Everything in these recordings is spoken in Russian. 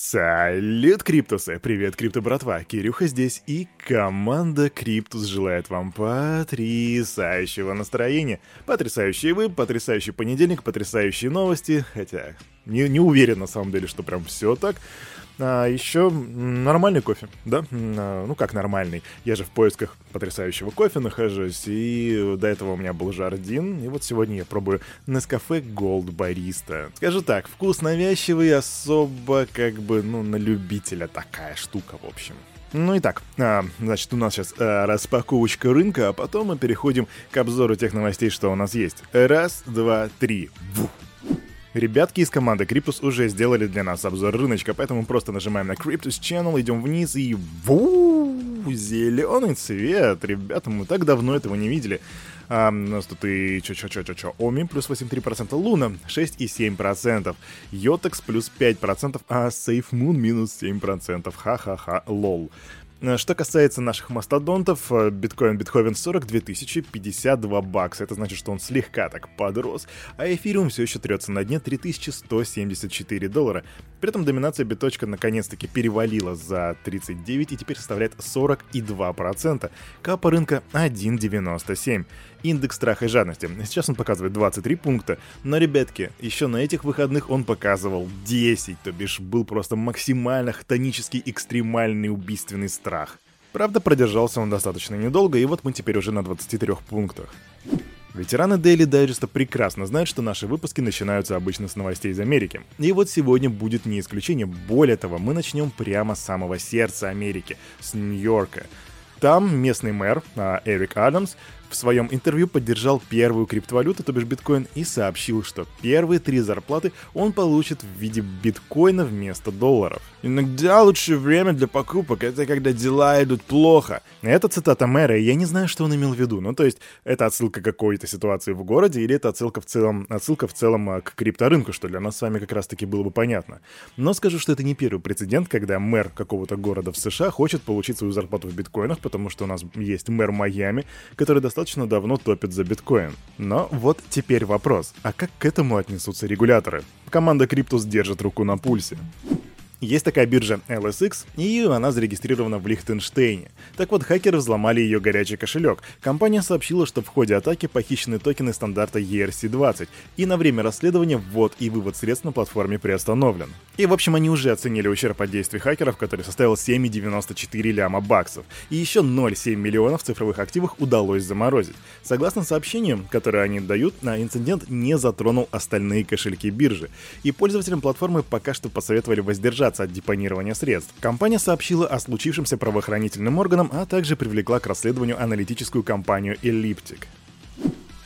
Салют, Криптусы! Привет, Крипто братва! Кирюха здесь, и команда Криптус желает вам потрясающего настроения. Потрясающий вы, потрясающий понедельник, потрясающие новости, хотя не, не уверен на самом деле, что прям все так. А еще нормальный кофе, да? А, ну как нормальный? Я же в поисках потрясающего кофе нахожусь, и до этого у меня был Жардин, и вот сегодня я пробую Nescafe Gold Barista. Скажу так, вкус навязчивый, особо как бы, ну, на любителя такая штука, в общем. Ну и так, а, значит, у нас сейчас а, распаковочка рынка, а потом мы переходим к обзору тех новостей, что у нас есть. Раз, два, три. Вух. Ребятки из команды Cryptus уже сделали для нас обзор рыночка, поэтому просто нажимаем на Cryptus Channel, идем вниз и... Ву! Зеленый цвет! Ребята, мы так давно этого не видели. А, у нас тут и чё-чё-чё-чё-чё. Оми плюс 8,3%, Луна 6,7%, Йотекс плюс 5%, а SafeMoon минус 7%. Ха-ха-ха, лол. Э, что касается наших мастодонтов, э, биткоин Битховен 42 052 бакса. Это значит, что он слегка так подрос, а эфириум все еще трется на дне 3174 доллара. При этом доминация биточка наконец-таки перевалила за 39 и теперь составляет 42%. Капа рынка 1,97 индекс страха и жадности. Сейчас он показывает 23 пункта, но, ребятки, еще на этих выходных он показывал 10, то бишь был просто максимально хтонический, экстремальный убийственный страх. Правда, продержался он достаточно недолго, и вот мы теперь уже на 23 пунктах. Ветераны Daily Digest прекрасно знают, что наши выпуски начинаются обычно с новостей из Америки. И вот сегодня будет не исключение. Более того, мы начнем прямо с самого сердца Америки, с Нью-Йорка. Там местный мэр а, Эрик Адамс в своем интервью поддержал первую криптовалюту, то бишь биткоин, и сообщил, что первые три зарплаты он получит в виде биткоина вместо долларов. Иногда лучшее время для покупок — это когда дела идут плохо. Это цитата мэра, и я не знаю, что он имел в виду. Ну, то есть, это отсылка к какой-то ситуации в городе, или это отсылка в целом, отсылка в целом а, к крипторынку, что для нас с вами как раз-таки было бы понятно. Но скажу, что это не первый прецедент, когда мэр какого-то города в США хочет получить свою зарплату в биткоинах, потому что у нас есть мэр Майами, который достаточно достаточно давно топит за биткоин. Но вот теперь вопрос, а как к этому отнесутся регуляторы? Команда Cryptos держит руку на пульсе. Есть такая биржа LSX, и она зарегистрирована в Лихтенштейне. Так вот, хакеры взломали ее горячий кошелек. Компания сообщила, что в ходе атаки похищены токены стандарта ERC-20, и на время расследования ввод и вывод средств на платформе приостановлен. И в общем, они уже оценили ущерб от действий хакеров, который составил 7,94 ляма баксов, и еще 0,7 миллионов цифровых активов удалось заморозить. Согласно сообщению, которое они дают, на инцидент не затронул остальные кошельки биржи, и пользователям платформы пока что посоветовали воздержаться воздержаться от депонирования средств. Компания сообщила о случившемся правоохранительным органам, а также привлекла к расследованию аналитическую компанию Elliptic.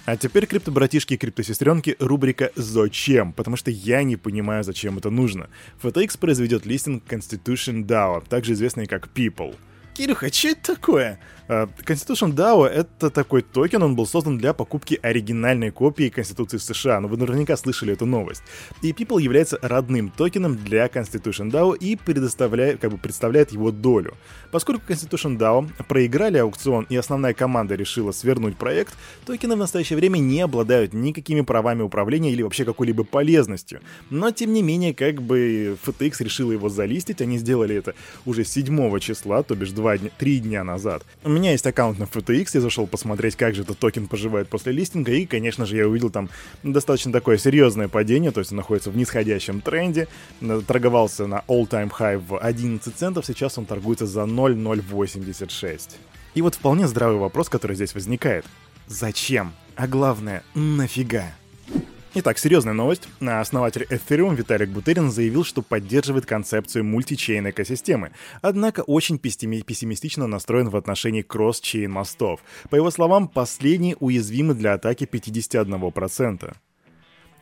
А теперь, криптобратишки и криптосестренки, рубрика «Зачем?», потому что я не понимаю, зачем это нужно. FTX произведет листинг Constitution DAO, также известный как People. Кирюха, что это такое? Э, Constitution DAO — это такой токен, он был создан для покупки оригинальной копии Конституции США, но вы наверняка слышали эту новость. И People является родным токеном для Constitution DAO и предоставляет, как бы представляет его долю. Поскольку Constitution DAO проиграли аукцион и основная команда решила свернуть проект, токены в настоящее время не обладают никакими правами управления или вообще какой-либо полезностью. Но тем не менее, как бы FTX решила его залистить, они сделали это уже 7 числа, то бишь 2 дня, 3 дня назад меня есть аккаунт на FTX, я зашел посмотреть, как же этот токен поживает после листинга, и, конечно же, я увидел там достаточно такое серьезное падение, то есть он находится в нисходящем тренде, торговался на all-time high в 11 центов, сейчас он торгуется за 0,086. И вот вполне здравый вопрос, который здесь возникает. Зачем? А главное, нафига? Итак, серьезная новость. Основатель Ethereum Виталик Бутерин заявил, что поддерживает концепцию мультичейн экосистемы, однако очень пессимистично настроен в отношении кросс-чейн мостов. По его словам, последние уязвимы для атаки 51%.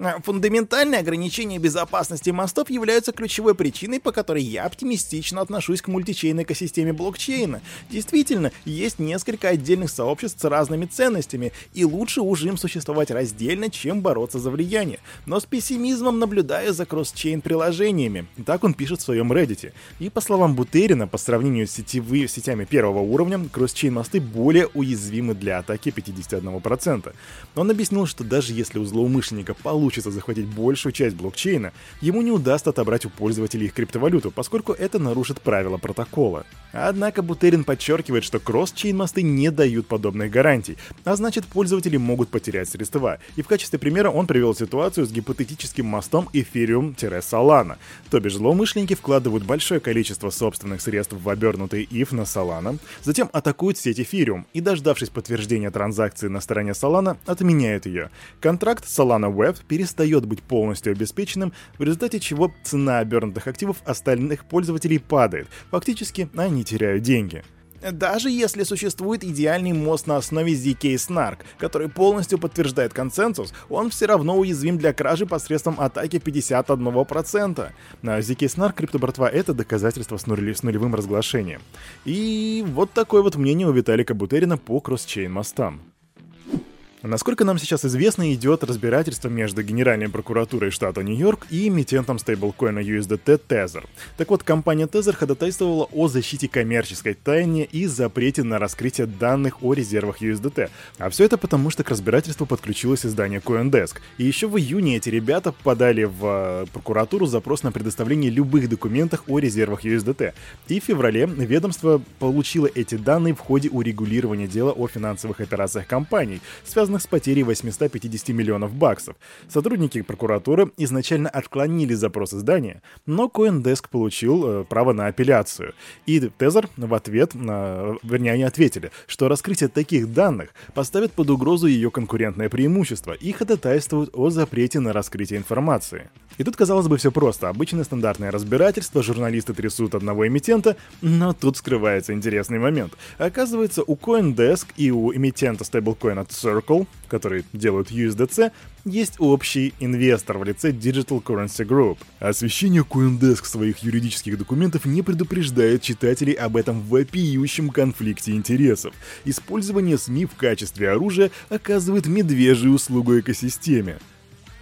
А, фундаментальные ограничения безопасности мостов являются ключевой причиной, по которой я оптимистично отношусь к мультичейной экосистеме блокчейна. Действительно, есть несколько отдельных сообществ с разными ценностями, и лучше уже им существовать раздельно, чем бороться за влияние. Но с пессимизмом наблюдаю за кросс-чейн приложениями. Так он пишет в своем Reddit. И по словам Бутерина, по сравнению с сетевыми сетями первого уровня, кросс-чейн мосты более уязвимы для атаки 51%. Он объяснил, что даже если у злоумышленника получится получится захватить большую часть блокчейна, ему не удастся отобрать у пользователей их криптовалюту, поскольку это нарушит правила протокола. Однако Бутерин подчеркивает, что кросс-чейн мосты не дают подобных гарантий, а значит пользователи могут потерять средства. И в качестве примера он привел ситуацию с гипотетическим мостом Ethereum-Solana. То бишь злоумышленники вкладывают большое количество собственных средств в обернутый if на Solana, затем атакуют сеть Ethereum и, дождавшись подтверждения транзакции на стороне Solana, отменяют ее. Контракт Solana Web перестает быть полностью обеспеченным, в результате чего цена обернутых активов остальных пользователей падает. Фактически они теряют деньги. Даже если существует идеальный мост на основе ZK Snark, который полностью подтверждает консенсус, он все равно уязвим для кражи посредством атаки 51%. На ZK Snark криптобратва — это доказательство с, нуль... с нулевым разглашением. И вот такое вот мнение у Виталика Бутерина по кросс-чейн мостам. Насколько нам сейчас известно, идет разбирательство между Генеральной прокуратурой штата Нью-Йорк и эмитентом стейблкоина USDT Tether. Так вот, компания Tether ходатайствовала о защите коммерческой тайны и запрете на раскрытие данных о резервах USDT. А все это потому, что к разбирательству подключилось издание CoinDesk. И еще в июне эти ребята подали в э, прокуратуру запрос на предоставление любых документов о резервах USDT. И в феврале ведомство получило эти данные в ходе урегулирования дела о финансовых операциях компаний, связанных связанных с потерей 850 миллионов баксов. Сотрудники прокуратуры изначально отклонили запрос издания, но CoinDesk получил э, право на апелляцию. И Тезер в ответ, э, вернее, они ответили, что раскрытие таких данных поставит под угрозу ее конкурентное преимущество и ходатайствуют о запрете на раскрытие информации. И тут, казалось бы, все просто. Обычное стандартное разбирательство, журналисты трясут одного эмитента, но тут скрывается интересный момент. Оказывается, у CoinDesk и у эмитента стейблкоина Circle Circle, которые делают USDC, есть общий инвестор в лице Digital Currency Group. Освещение CoinDesk своих юридических документов не предупреждает читателей об этом вопиющем конфликте интересов. Использование СМИ в качестве оружия оказывает медвежью услугу экосистеме.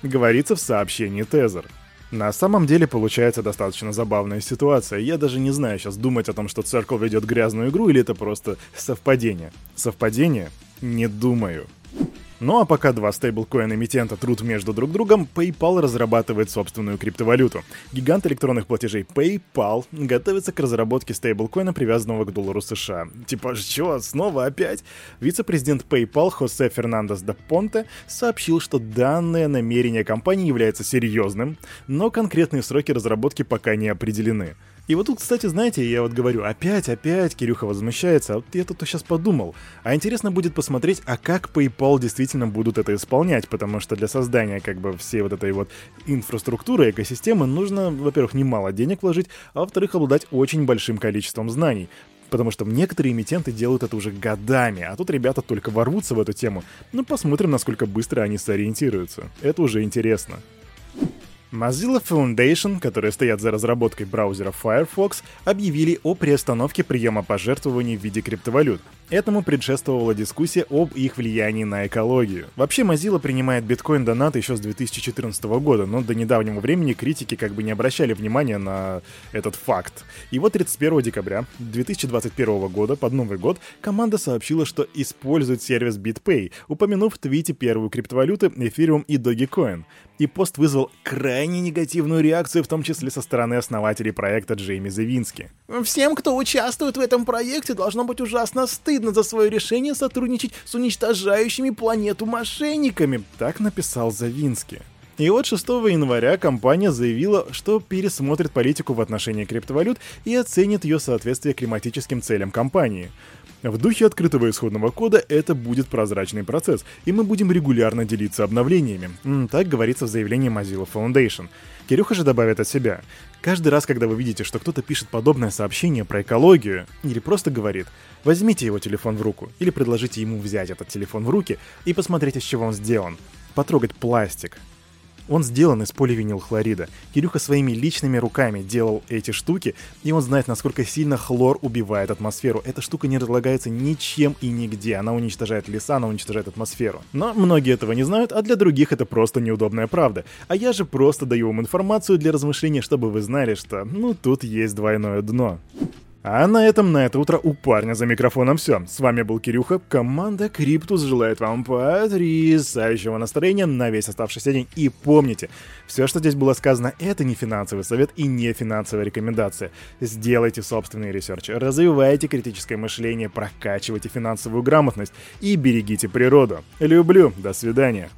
Говорится в сообщении Тезер. На самом деле получается достаточно забавная ситуация. Я даже не знаю сейчас думать о том, что Circle ведет грязную игру, или это просто совпадение. Совпадение? Не думаю. Ну а пока два стейблкоин-эмитента трут между друг другом, PayPal разрабатывает собственную криптовалюту. Гигант электронных платежей PayPal готовится к разработке стейблкоина, привязанного к доллару США. Типа, что, снова опять? Вице-президент PayPal Хосе Фернандес де Понте сообщил, что данное намерение компании является серьезным, но конкретные сроки разработки пока не определены. И вот тут, кстати, знаете, я вот говорю, опять, опять Кирюха возмущается, а вот я тут сейчас подумал. А интересно будет посмотреть, а как PayPal действительно будут это исполнять, потому что для создания как бы всей вот этой вот инфраструктуры, экосистемы нужно, во-первых, немало денег вложить, а во-вторых, обладать очень большим количеством знаний. Потому что некоторые эмитенты делают это уже годами, а тут ребята только ворвутся в эту тему. Ну, посмотрим, насколько быстро они сориентируются. Это уже интересно. Mozilla Foundation, которые стоят за разработкой браузера Firefox, объявили о приостановке приема пожертвований в виде криптовалют. Этому предшествовала дискуссия об их влиянии на экологию. Вообще Mozilla принимает биткоин-донат еще с 2014 года, но до недавнего времени критики как бы не обращали внимания на этот факт. И вот 31 декабря 2021 года, под Новый год, команда сообщила, что использует сервис BitPay, упомянув в твите первую криптовалюты Ethereum и Dogecoin. И пост вызвал крайне негативную реакцию, в том числе со стороны основателей проекта Джейми Завински. «Всем, кто участвует в этом проекте, должно быть ужасно стыдно за свое решение сотрудничать с уничтожающими планету мошенниками», так написал Завински. И вот 6 января компания заявила, что пересмотрит политику в отношении криптовалют и оценит ее соответствие климатическим целям компании. В духе открытого исходного кода это будет прозрачный процесс, и мы будем регулярно делиться обновлениями. Так говорится в заявлении Mozilla Foundation. Кирюха же добавит от себя. Каждый раз, когда вы видите, что кто-то пишет подобное сообщение про экологию, или просто говорит, возьмите его телефон в руку, или предложите ему взять этот телефон в руки и посмотреть, из чего он сделан. Потрогать пластик, он сделан из поливинилхлорида. Кирюха своими личными руками делал эти штуки, и он знает, насколько сильно хлор убивает атмосферу. Эта штука не разлагается ничем и нигде. Она уничтожает леса, она уничтожает атмосферу. Но многие этого не знают, а для других это просто неудобная правда. А я же просто даю вам информацию для размышления, чтобы вы знали, что, ну, тут есть двойное дно. А на этом на это утро у парня за микрофоном все. С вами был Кирюха. Команда Криптус желает вам потрясающего настроения на весь оставшийся день. И помните, все, что здесь было сказано, это не финансовый совет и не финансовая рекомендация. Сделайте собственный research, развивайте критическое мышление, прокачивайте финансовую грамотность и берегите природу. Люблю. До свидания.